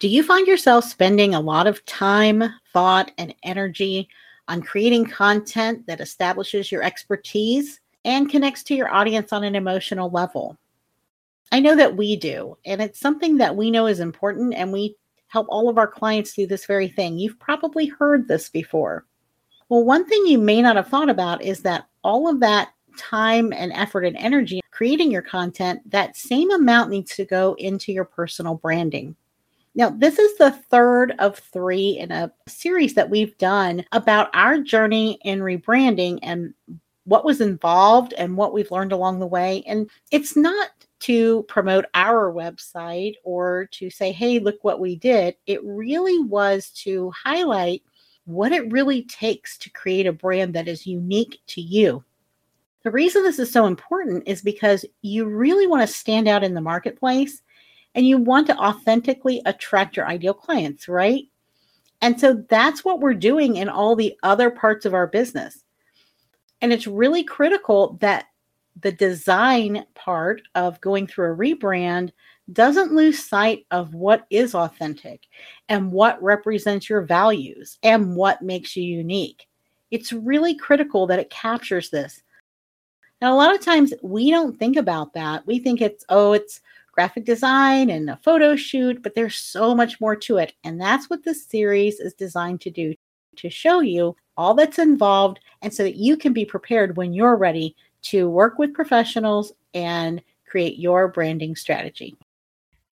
Do you find yourself spending a lot of time, thought, and energy on creating content that establishes your expertise and connects to your audience on an emotional level? I know that we do, and it's something that we know is important, and we help all of our clients do this very thing. You've probably heard this before. Well, one thing you may not have thought about is that all of that time and effort and energy creating your content, that same amount needs to go into your personal branding. Now, this is the third of three in a series that we've done about our journey in rebranding and what was involved and what we've learned along the way. And it's not to promote our website or to say, hey, look what we did. It really was to highlight what it really takes to create a brand that is unique to you. The reason this is so important is because you really want to stand out in the marketplace and you want to authentically attract your ideal clients, right? And so that's what we're doing in all the other parts of our business. And it's really critical that the design part of going through a rebrand doesn't lose sight of what is authentic and what represents your values and what makes you unique. It's really critical that it captures this. Now, a lot of times we don't think about that. We think it's, oh, it's graphic design and a photo shoot, but there's so much more to it. And that's what this series is designed to do to show you all that's involved and so that you can be prepared when you're ready to work with professionals and create your branding strategy.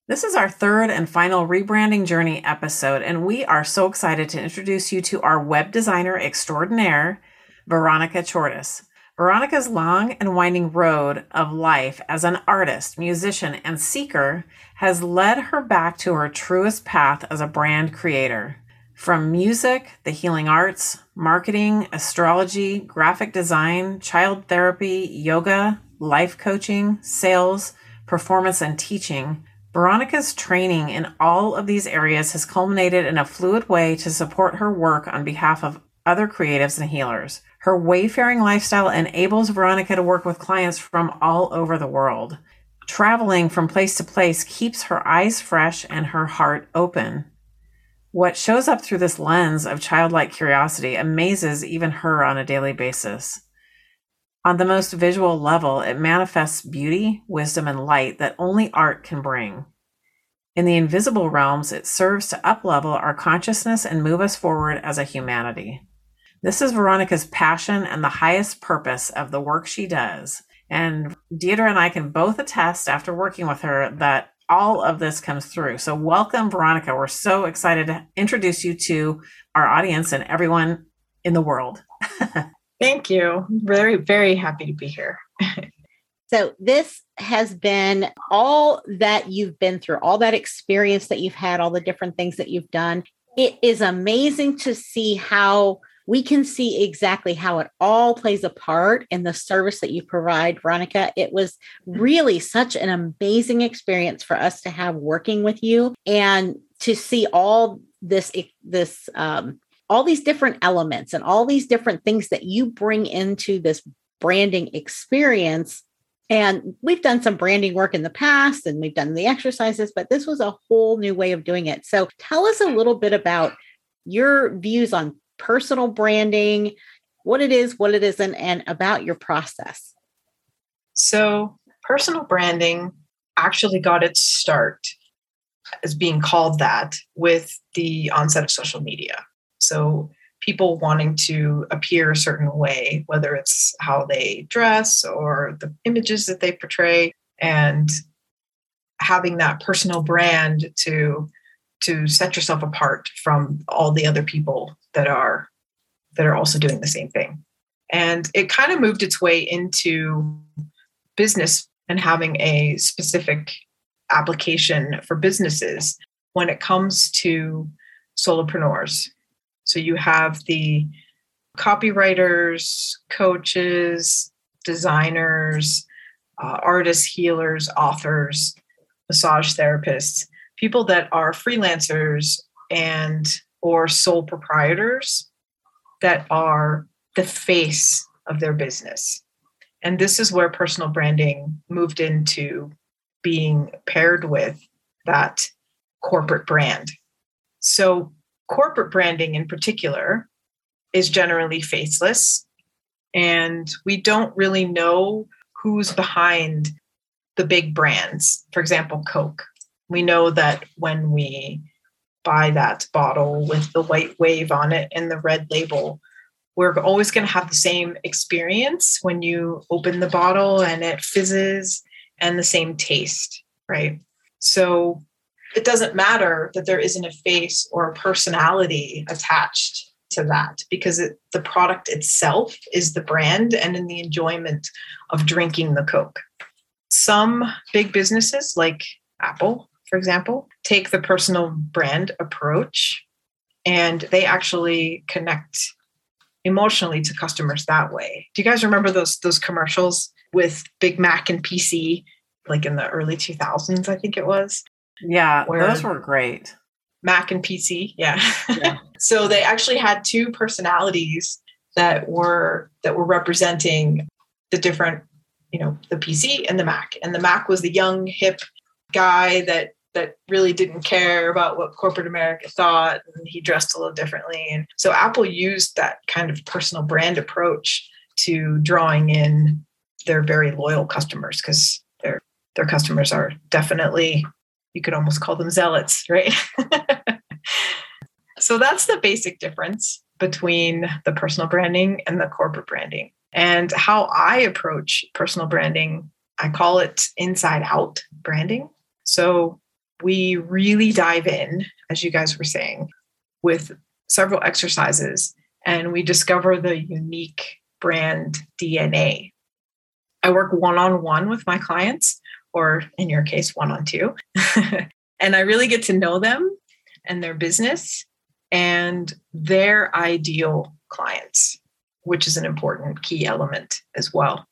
This is our third and final rebranding journey episode, and we are so excited to introduce you to our web designer extraordinaire, Veronica Chordas. Veronica's long and winding road of life as an artist, musician, and seeker has led her back to her truest path as a brand creator. From music, the healing arts, marketing, astrology, graphic design, child therapy, yoga, life coaching, sales, performance, and teaching, Veronica's training in all of these areas has culminated in a fluid way to support her work on behalf of other creatives and healers. Her wayfaring lifestyle enables Veronica to work with clients from all over the world. Traveling from place to place keeps her eyes fresh and her heart open. What shows up through this lens of childlike curiosity amazes even her on a daily basis. On the most visual level, it manifests beauty, wisdom, and light that only art can bring. In the invisible realms, it serves to uplevel our consciousness and move us forward as a humanity. This is Veronica's passion and the highest purpose of the work she does. And Deirdre and I can both attest after working with her that all of this comes through. So, welcome, Veronica. We're so excited to introduce you to our audience and everyone in the world. Thank you. Very, very happy to be here. so, this has been all that you've been through, all that experience that you've had, all the different things that you've done. It is amazing to see how we can see exactly how it all plays a part in the service that you provide, Veronica. It was really such an amazing experience for us to have working with you and to see all this this um, all these different elements and all these different things that you bring into this branding experience and we've done some branding work in the past and we've done the exercises, but this was a whole new way of doing it. So tell us a little bit about your views on personal branding, what it is, what it isn't, and about your process. So, personal branding actually got its start as being called that with the onset of social media. So people wanting to appear a certain way, whether it's how they dress or the images that they portray, and having that personal brand to to set yourself apart from all the other people that are that are also doing the same thing. And it kind of moved its way into business and having a specific application for businesses when it comes to solopreneurs. So you have the copywriters, coaches, designers, uh, artists, healers, authors, massage therapists, people that are freelancers and or sole proprietors that are the face of their business. And this is where personal branding moved into being paired with that corporate brand. So, corporate branding in particular is generally faceless, and we don't really know who's behind the big brands. For example, Coke. We know that when we buy that bottle with the white wave on it and the red label, we're always going to have the same experience when you open the bottle and it fizzes and the same taste, right? So it doesn't matter that there isn't a face or a personality attached to that because it, the product itself is the brand and in the enjoyment of drinking the Coke. Some big businesses like Apple, for example, take the personal brand approach and they actually connect emotionally to customers that way. Do you guys remember those those commercials with Big Mac and PC like in the early 2000s I think it was? Yeah, those were great. Mac and PC, yeah. yeah. so they actually had two personalities that were that were representing the different, you know, the PC and the Mac. And the Mac was the young hip guy that that really didn't care about what corporate America thought, and he dressed a little differently. And so Apple used that kind of personal brand approach to drawing in their very loyal customers because their their customers are definitely you could almost call them zealots, right? so that's the basic difference between the personal branding and the corporate branding. And how I approach personal branding, I call it inside out branding. So we really dive in, as you guys were saying, with several exercises and we discover the unique brand DNA. I work one on one with my clients, or in your case, one on two. and I really get to know them and their business and their ideal clients, which is an important key element as well.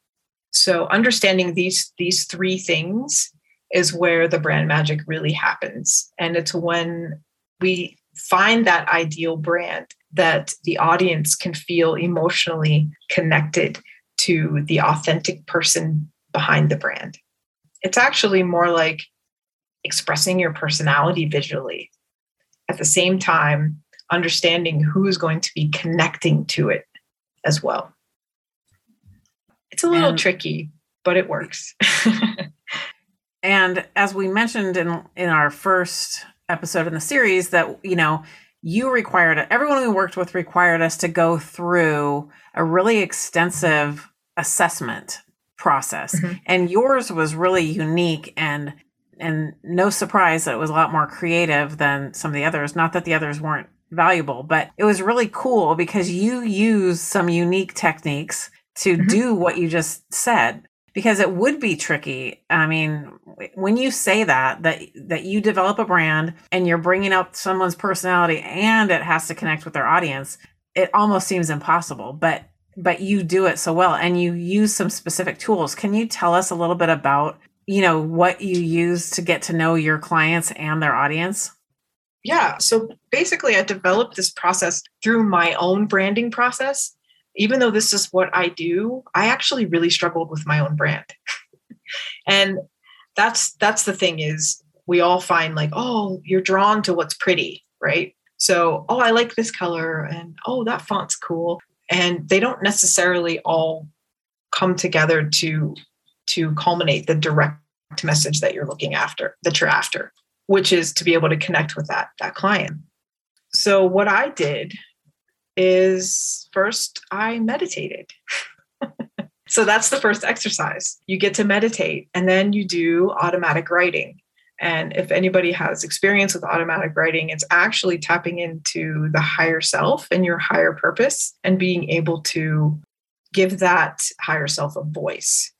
So understanding these these three things is where the brand magic really happens. And it's when we find that ideal brand that the audience can feel emotionally connected to the authentic person behind the brand. It's actually more like expressing your personality visually. At the same time, understanding who is going to be connecting to it as well. It's a little tricky, but it works. And as we mentioned in in our first episode in the series, that you know you required everyone we worked with required us to go through a really extensive assessment process, mm-hmm. and yours was really unique and and no surprise that it was a lot more creative than some of the others. Not that the others weren't valuable, but it was really cool because you use some unique techniques to mm-hmm. do what you just said because it would be tricky. I mean, when you say that that that you develop a brand and you're bringing out someone's personality and it has to connect with their audience, it almost seems impossible. But but you do it so well and you use some specific tools. Can you tell us a little bit about, you know, what you use to get to know your clients and their audience? Yeah, so basically I developed this process through my own branding process even though this is what I do, I actually really struggled with my own brand. and that's that's the thing is we all find like, oh, you're drawn to what's pretty, right? So, oh, I like this color and oh, that font's cool. And they don't necessarily all come together to to culminate the direct message that you're looking after, that you're after. which is to be able to connect with that that client. So what I did is first I meditated. so that's the first exercise. You get to meditate and then you do automatic writing. And if anybody has experience with automatic writing, it's actually tapping into the higher self and your higher purpose and being able to give that higher self a voice.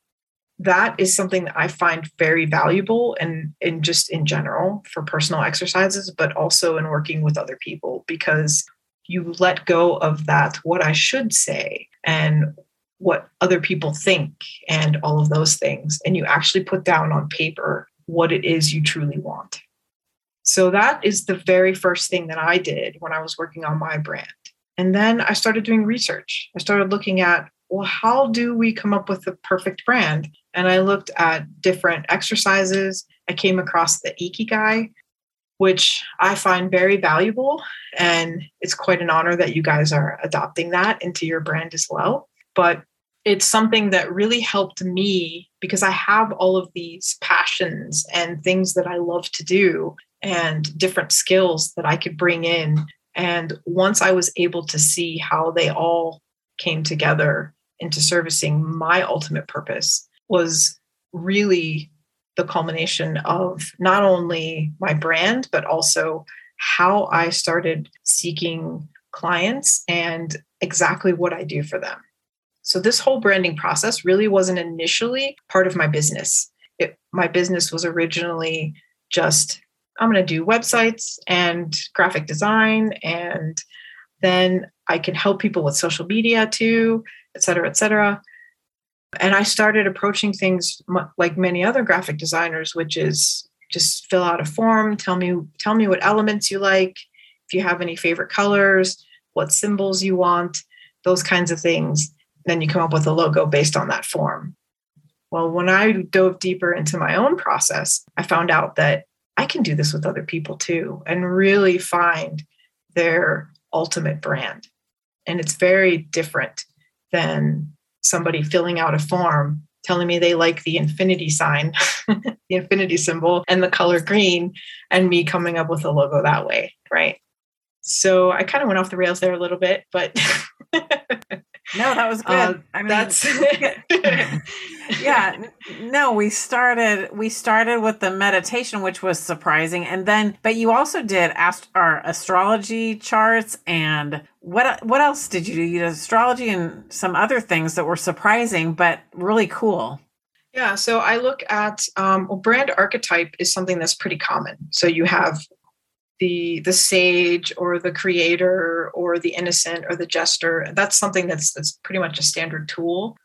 That is something that I find very valuable and in, in just in general for personal exercises, but also in working with other people because you let go of that, what I should say, and what other people think, and all of those things. And you actually put down on paper what it is you truly want. So that is the very first thing that I did when I was working on my brand. And then I started doing research. I started looking at, well, how do we come up with the perfect brand? And I looked at different exercises. I came across the Ikigai, which I find very valuable. And it's quite an honor that you guys are adopting that into your brand as well. But it's something that really helped me because I have all of these passions and things that I love to do and different skills that I could bring in. And once I was able to see how they all came together into servicing my ultimate purpose was really the culmination of not only my brand, but also how I started seeking clients and exactly what I do for them. So, this whole branding process really wasn't initially part of my business. It, my business was originally just I'm going to do websites and graphic design, and then I can help people with social media too, et cetera, et cetera and I started approaching things like many other graphic designers, which is just fill out a form, tell me tell me what elements you like, if you have any favorite colors, what symbols you want, those kinds of things. Then you come up with a logo based on that form. Well, when I dove deeper into my own process, I found out that I can do this with other people too and really find their ultimate brand. And it's very different than somebody filling out a form telling me they like the infinity sign, the infinity symbol, and the color green, and me coming up with a logo that way. Right. So I kind of went off the rails there a little bit, but no, that was good. Uh, I mean, that's yeah. No, we started we started with the meditation, which was surprising, and then but you also did ast- our astrology charts and what what else did you do? You did astrology and some other things that were surprising but really cool. Yeah, so I look at um, well, brand archetype is something that's pretty common. So you have the the sage or the creator or the innocent or the jester that's something that's that's pretty much a standard tool.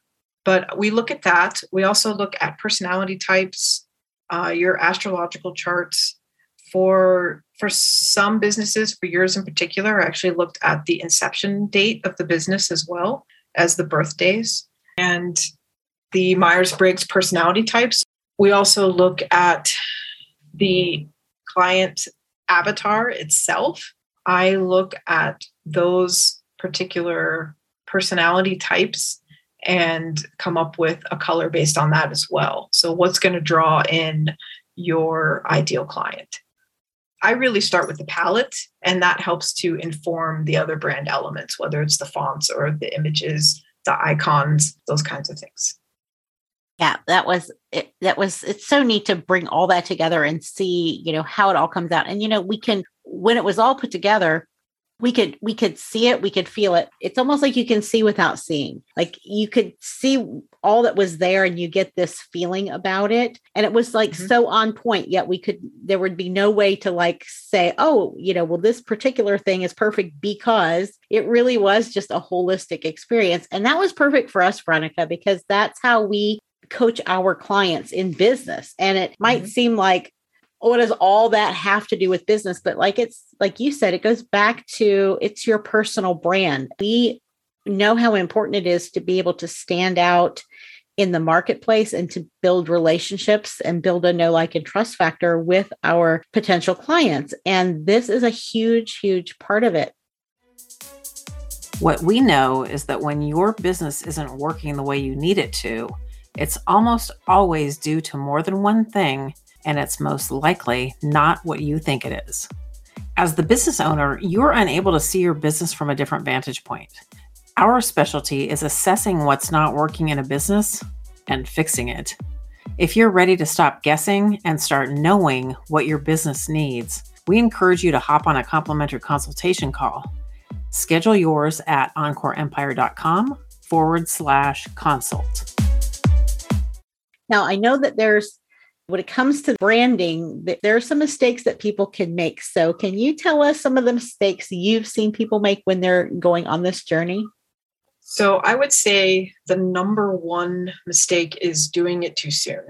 But we look at that. We also look at personality types uh, your astrological charts. For for some businesses for yours in particular i actually looked at the inception date of the business as well as the birthdays and the myers-briggs personality types. We also look at the client avatar itself, I look at those particular personality types and come up with a color based on that as well. So, what's going to draw in your ideal client? I really start with the palette, and that helps to inform the other brand elements, whether it's the fonts or the images, the icons, those kinds of things yeah that was it, that was it's so neat to bring all that together and see you know how it all comes out. And you know we can when it was all put together we could we could see it we could feel it. It's almost like you can see without seeing. Like you could see all that was there and you get this feeling about it. And it was like mm-hmm. so on point yet we could there would be no way to like say oh you know well this particular thing is perfect because it really was just a holistic experience. And that was perfect for us veronica because that's how we coach our clients in business. And it might mm-hmm. seem like, what does all that have to do with business? But like it's like you said, it goes back to it's your personal brand. We know how important it is to be able to stand out in the marketplace and to build relationships and build a know like and trust factor with our potential clients and this is a huge huge part of it what we know is that when your business isn't working the way you need it to it's almost always due to more than one thing, and it's most likely not what you think it is. As the business owner, you're unable to see your business from a different vantage point. Our specialty is assessing what's not working in a business and fixing it. If you're ready to stop guessing and start knowing what your business needs, we encourage you to hop on a complimentary consultation call. Schedule yours at encoreempire.com forward slash consult. Now, I know that there's, when it comes to branding, there are some mistakes that people can make. So, can you tell us some of the mistakes you've seen people make when they're going on this journey? So, I would say the number one mistake is doing it too soon.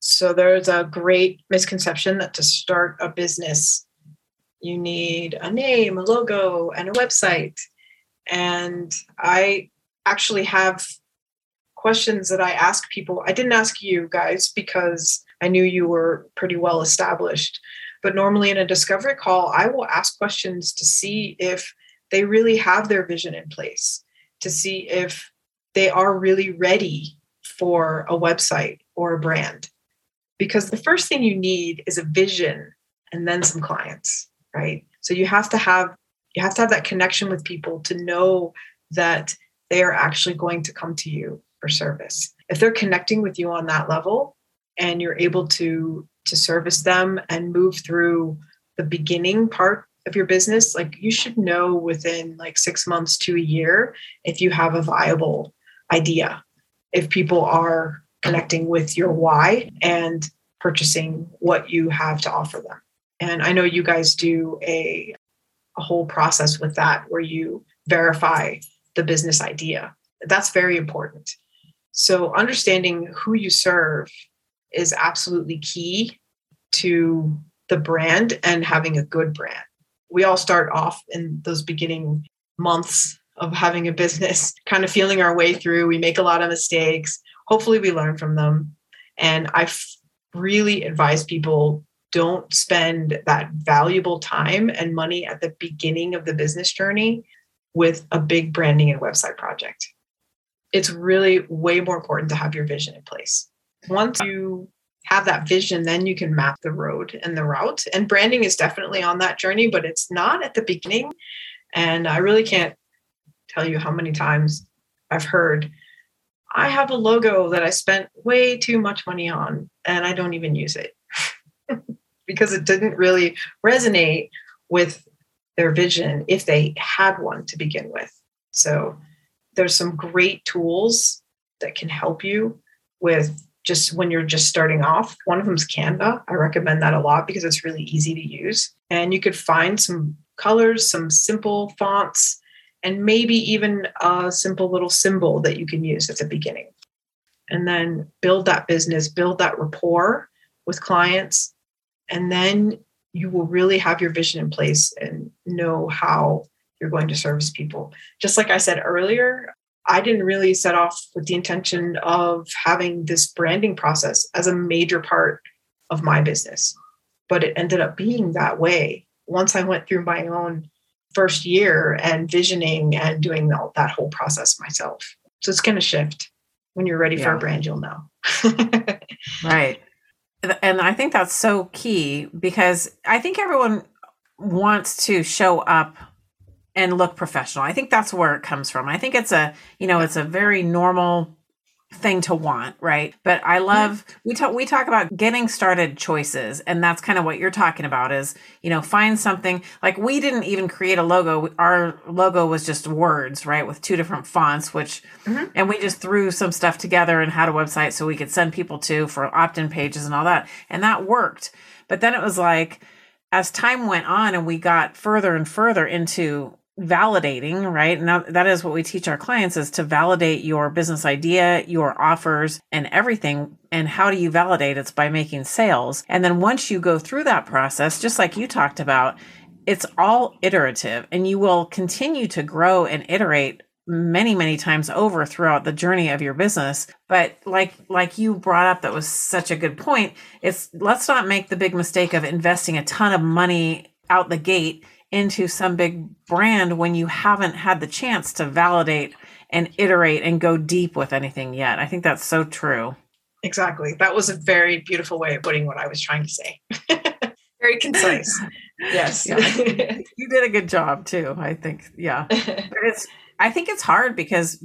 So, there's a great misconception that to start a business, you need a name, a logo, and a website. And I actually have questions that I ask people. I didn't ask you guys because I knew you were pretty well established. But normally in a discovery call, I will ask questions to see if they really have their vision in place, to see if they are really ready for a website or a brand. Because the first thing you need is a vision and then some clients, right? So you have to have you have to have that connection with people to know that they are actually going to come to you for service. If they're connecting with you on that level and you're able to to service them and move through the beginning part of your business, like you should know within like 6 months to a year if you have a viable idea. If people are connecting with your why and purchasing what you have to offer them. And I know you guys do a a whole process with that where you verify the business idea. That's very important. So, understanding who you serve is absolutely key to the brand and having a good brand. We all start off in those beginning months of having a business, kind of feeling our way through. We make a lot of mistakes. Hopefully, we learn from them. And I really advise people don't spend that valuable time and money at the beginning of the business journey with a big branding and website project it's really way more important to have your vision in place. Once you have that vision, then you can map the road and the route. And branding is definitely on that journey, but it's not at the beginning. And I really can't tell you how many times I've heard, I have a logo that I spent way too much money on and I don't even use it because it didn't really resonate with their vision if they had one to begin with. So there's some great tools that can help you with just when you're just starting off. One of them is Canva. I recommend that a lot because it's really easy to use. And you could find some colors, some simple fonts, and maybe even a simple little symbol that you can use at the beginning. And then build that business, build that rapport with clients. And then you will really have your vision in place and know how you're going to service people. Just like I said earlier, I didn't really set off with the intention of having this branding process as a major part of my business, but it ended up being that way once I went through my own first year and visioning and doing all, that whole process myself. So it's going to shift. When you're ready yeah. for a brand, you'll know. right. And I think that's so key because I think everyone wants to show up and look professional. I think that's where it comes from. I think it's a, you know, it's a very normal thing to want, right? But I love we talk we talk about getting started choices and that's kind of what you're talking about is, you know, find something like we didn't even create a logo. Our logo was just words, right, with two different fonts which mm-hmm. and we just threw some stuff together and had a website so we could send people to for opt-in pages and all that. And that worked. But then it was like as time went on and we got further and further into validating, right? And that, that is what we teach our clients is to validate your business idea, your offers and everything. And how do you validate? It's by making sales. And then once you go through that process, just like you talked about, it's all iterative and you will continue to grow and iterate many many times over throughout the journey of your business but like like you brought up that was such a good point it's let's not make the big mistake of investing a ton of money out the gate into some big brand when you haven't had the chance to validate and iterate and go deep with anything yet. I think that's so true. exactly. That was a very beautiful way of putting what I was trying to say. very concise. Yes. Yeah. you did a good job too. I think. Yeah. it's I think it's hard because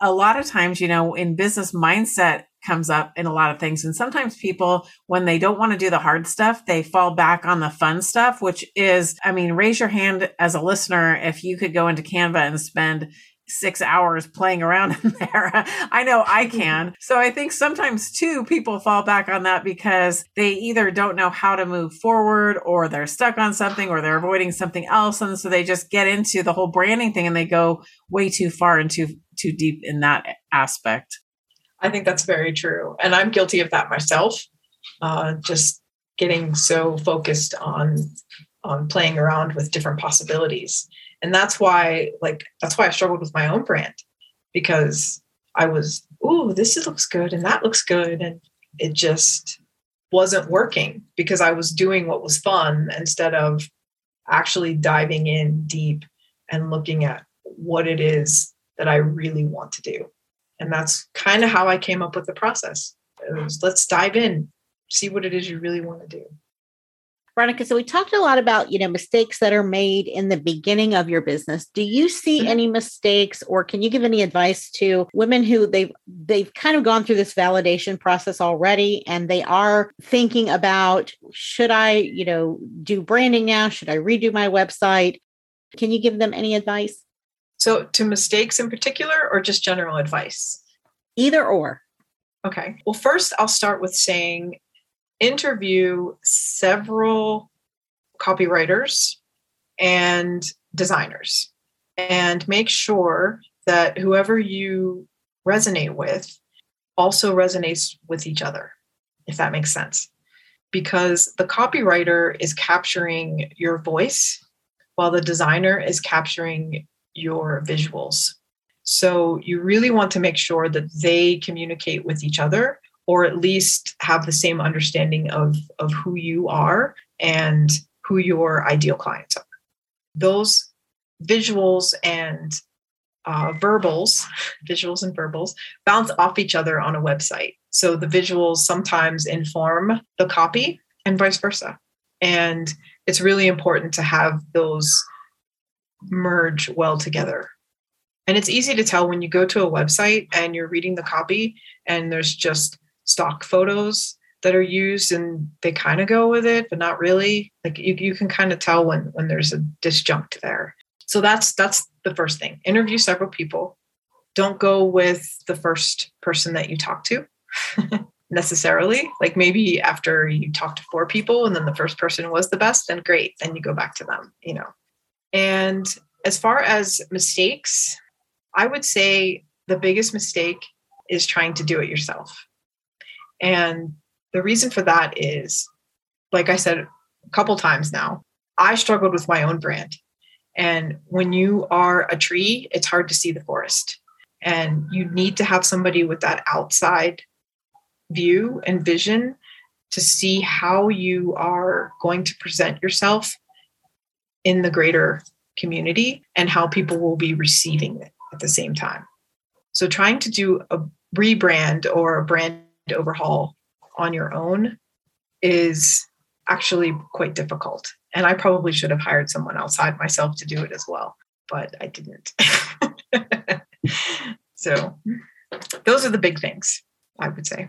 a lot of times, you know, in business mindset comes up in a lot of things. And sometimes people, when they don't want to do the hard stuff, they fall back on the fun stuff, which is, I mean, raise your hand as a listener if you could go into Canva and spend six hours playing around in there. I know I can. So I think sometimes too, people fall back on that because they either don't know how to move forward or they're stuck on something or they're avoiding something else. And so they just get into the whole branding thing and they go way too far and too, too deep in that aspect. I think that's very true. And I'm guilty of that myself. Uh, just getting so focused on on playing around with different possibilities. And that's why, like, that's why I struggled with my own brand because I was, ooh, this looks good and that looks good. And it just wasn't working because I was doing what was fun instead of actually diving in deep and looking at what it is that I really want to do. And that's kind of how I came up with the process. Was let's dive in, see what it is you really want to do. Veronica, so we talked a lot about, you know, mistakes that are made in the beginning of your business. Do you see mm-hmm. any mistakes or can you give any advice to women who they've they've kind of gone through this validation process already and they are thinking about should I, you know, do branding now? Should I redo my website? Can you give them any advice? So, to mistakes in particular, or just general advice? Either or. Okay. Well, first, I'll start with saying interview several copywriters and designers and make sure that whoever you resonate with also resonates with each other, if that makes sense. Because the copywriter is capturing your voice while the designer is capturing your visuals. So you really want to make sure that they communicate with each other or at least have the same understanding of, of who you are and who your ideal clients are. Those visuals and uh, verbals, visuals and verbals, bounce off each other on a website. So the visuals sometimes inform the copy and vice versa. And it's really important to have those merge well together. And it's easy to tell when you go to a website and you're reading the copy and there's just stock photos that are used and they kind of go with it, but not really. Like you, you can kind of tell when when there's a disjunct there. So that's that's the first thing. Interview several people. Don't go with the first person that you talk to. necessarily. Like maybe after you talk to four people and then the first person was the best, then great. Then you go back to them, you know. And as far as mistakes, I would say the biggest mistake is trying to do it yourself. And the reason for that is, like I said a couple times now, I struggled with my own brand. And when you are a tree, it's hard to see the forest. And you need to have somebody with that outside view and vision to see how you are going to present yourself in the greater community and how people will be receiving it at the same time. So, trying to do a rebrand or a brand overhaul on your own is actually quite difficult. And I probably should have hired someone outside myself to do it as well, but I didn't. so, those are the big things, I would say.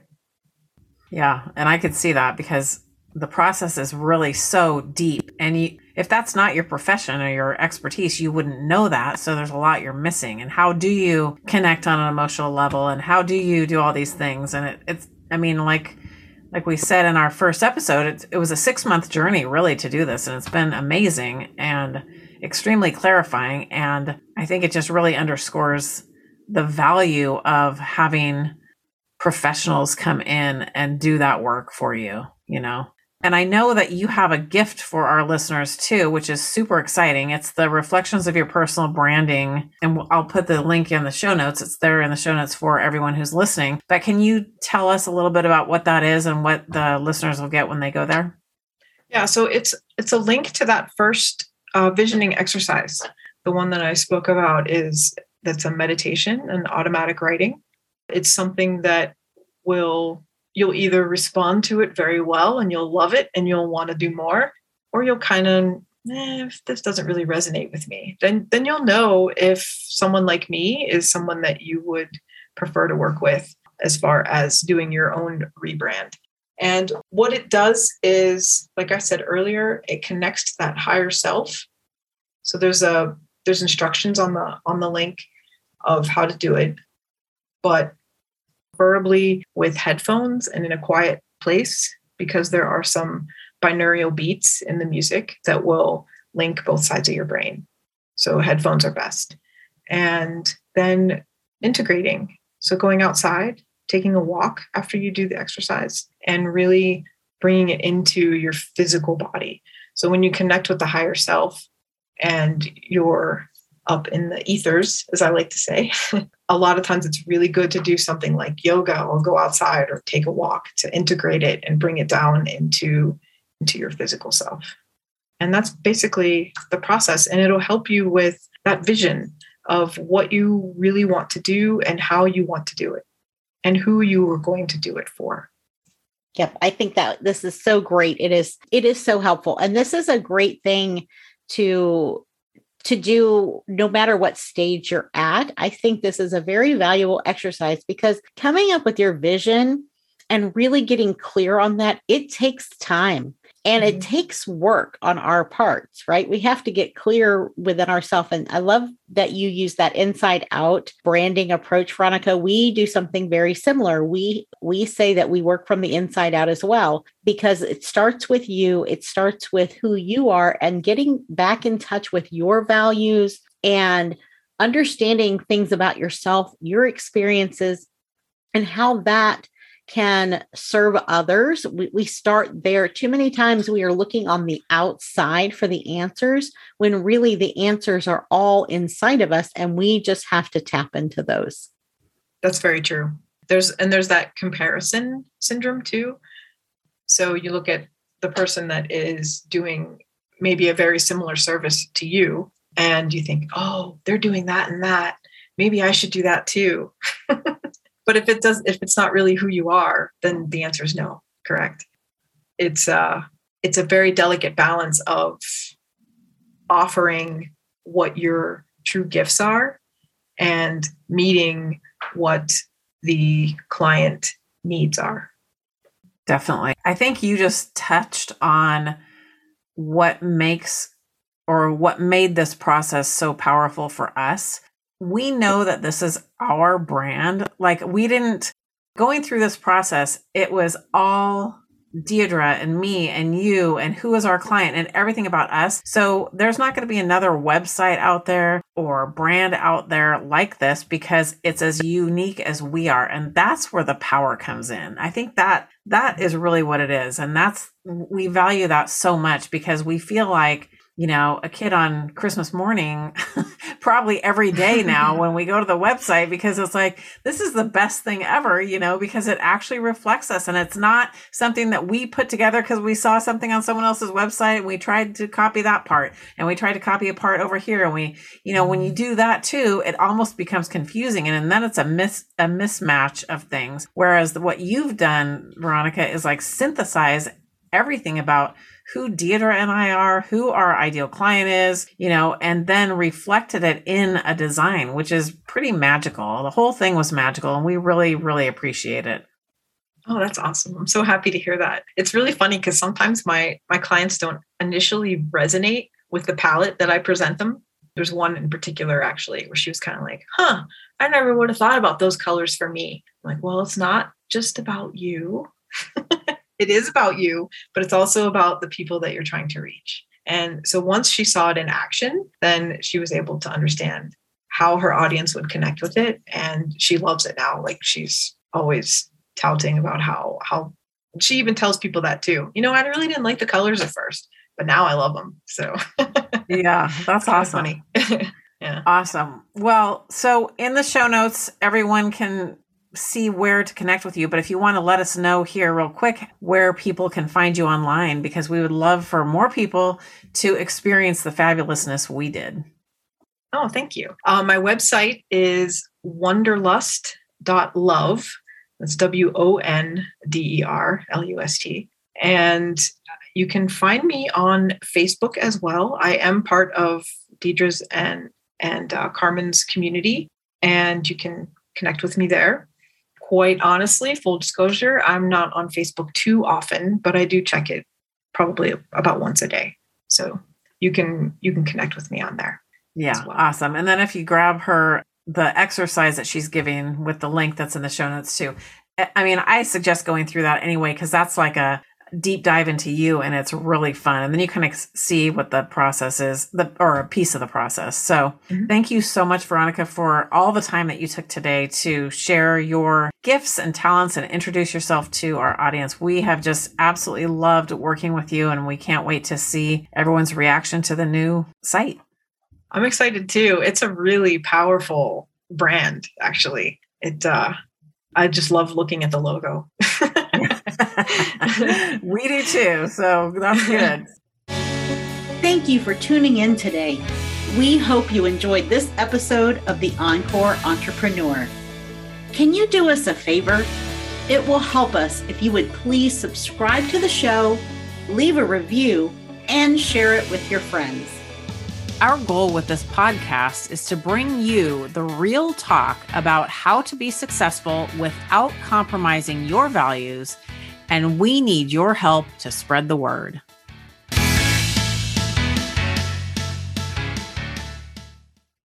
Yeah. And I could see that because the process is really so deep and you, if that's not your profession or your expertise you wouldn't know that. So there's a lot you're missing. And how do you connect on an emotional level? And how do you do all these things? And it, it's i mean like like we said in our first episode it, it was a six month journey really to do this. And it's been amazing and extremely clarifying. And i think it just really underscores the value of having professionals come in and do that work for you you know and I know that you have a gift for our listeners too, which is super exciting. It's the reflections of your personal branding. And I'll put the link in the show notes. It's there in the show notes for everyone who's listening. But can you tell us a little bit about what that is and what the listeners will get when they go there? Yeah, so it's it's a link to that first uh, visioning exercise. The one that I spoke about is that's a meditation and automatic writing. It's something that will you'll either respond to it very well and you'll love it and you'll want to do more, or you'll kind of eh, this doesn't really resonate with me, then then you'll know if someone like me is someone that you would prefer to work with as far as doing your own rebrand. And what it does is, like I said earlier, it connects to that higher self. So there's a there's instructions on the on the link of how to do it, but preferably with headphones and in a quiet place because there are some binaural beats in the music that will link both sides of your brain. So headphones are best. And then integrating. So going outside, taking a walk after you do the exercise, and really bringing it into your physical body. So when you connect with the higher self and you're up in the ethers, as I like to say, a lot of times it's really good to do something like yoga or go outside or take a walk to integrate it and bring it down into into your physical self. And that's basically the process. And it'll help you with that vision of what you really want to do and how you want to do it and who you are going to do it for. Yep, I think that this is so great. It is it is so helpful. And this is a great thing to to do no matter what stage you're at. I think this is a very valuable exercise because coming up with your vision and really getting clear on that, it takes time. And it mm-hmm. takes work on our parts, right? We have to get clear within ourselves. And I love that you use that inside out branding approach, Veronica. We do something very similar. We we say that we work from the inside out as well because it starts with you, it starts with who you are and getting back in touch with your values and understanding things about yourself, your experiences, and how that can serve others. We, we start there. Too many times we are looking on the outside for the answers when really the answers are all inside of us and we just have to tap into those. That's very true. There's and there's that comparison syndrome too. So you look at the person that is doing maybe a very similar service to you and you think, "Oh, they're doing that and that. Maybe I should do that too." but if it does if it's not really who you are then the answer is no correct? It's uh it's a very delicate balance of offering what your true gifts are and meeting what the client needs are. Definitely. I think you just touched on what makes or what made this process so powerful for us we know that this is our brand. Like we didn't going through this process, it was all Deirdre and me and you and who is our client and everything about us. So there's not going to be another website out there or brand out there like this because it's as unique as we are and that's where the power comes in. I think that that is really what it is and that's we value that so much because we feel like you know, a kid on Christmas morning probably every day now when we go to the website because it's like, this is the best thing ever, you know, because it actually reflects us and it's not something that we put together because we saw something on someone else's website and we tried to copy that part and we tried to copy a part over here. And we, you know, when you do that too, it almost becomes confusing and, and then it's a miss, a mismatch of things. Whereas what you've done, Veronica, is like synthesize everything about who Deirdre and I are, who our ideal client is, you know, and then reflected it in a design, which is pretty magical. The whole thing was magical and we really, really appreciate it. Oh, that's awesome. I'm so happy to hear that. It's really funny because sometimes my my clients don't initially resonate with the palette that I present them. There's one in particular actually where she was kind of like, huh, I never would have thought about those colors for me. I'm like, well, it's not just about you. it is about you, but it's also about the people that you're trying to reach. And so once she saw it in action, then she was able to understand how her audience would connect with it. And she loves it now. Like she's always touting about how, how she even tells people that too. You know, I really didn't like the colors at first, but now I love them. So yeah, that's awesome. yeah. Awesome. Well, so in the show notes, everyone can see where to connect with you, but if you want to let us know here real quick where people can find you online, because we would love for more people to experience the fabulousness we did. Oh, thank you. Uh, my website is wonderlust.love. That's W O N D E R L U S T. And you can find me on Facebook as well. I am part of Deirdre's and and uh, Carmen's community, and you can connect with me there. Quite honestly, full disclosure, I'm not on Facebook too often, but I do check it probably about once a day. So you can you can connect with me on there. Yeah, well. awesome. And then if you grab her the exercise that she's giving with the link that's in the show notes too. I mean, I suggest going through that anyway because that's like a deep dive into you and it's really fun. And then you kind of see what the process is the or a piece of the process. So mm-hmm. thank you so much veronica for all the time that you took today to share your gifts and talents and introduce yourself to our audience. We have just absolutely loved working with you and we can't wait to see everyone's reaction to the new site. I'm excited too. It's a really powerful brand actually. It uh i just love looking at the logo we do too. So that's good. Thank you for tuning in today. We hope you enjoyed this episode of the Encore Entrepreneur. Can you do us a favor? It will help us if you would please subscribe to the show, leave a review, and share it with your friends. Our goal with this podcast is to bring you the real talk about how to be successful without compromising your values and we need your help to spread the word.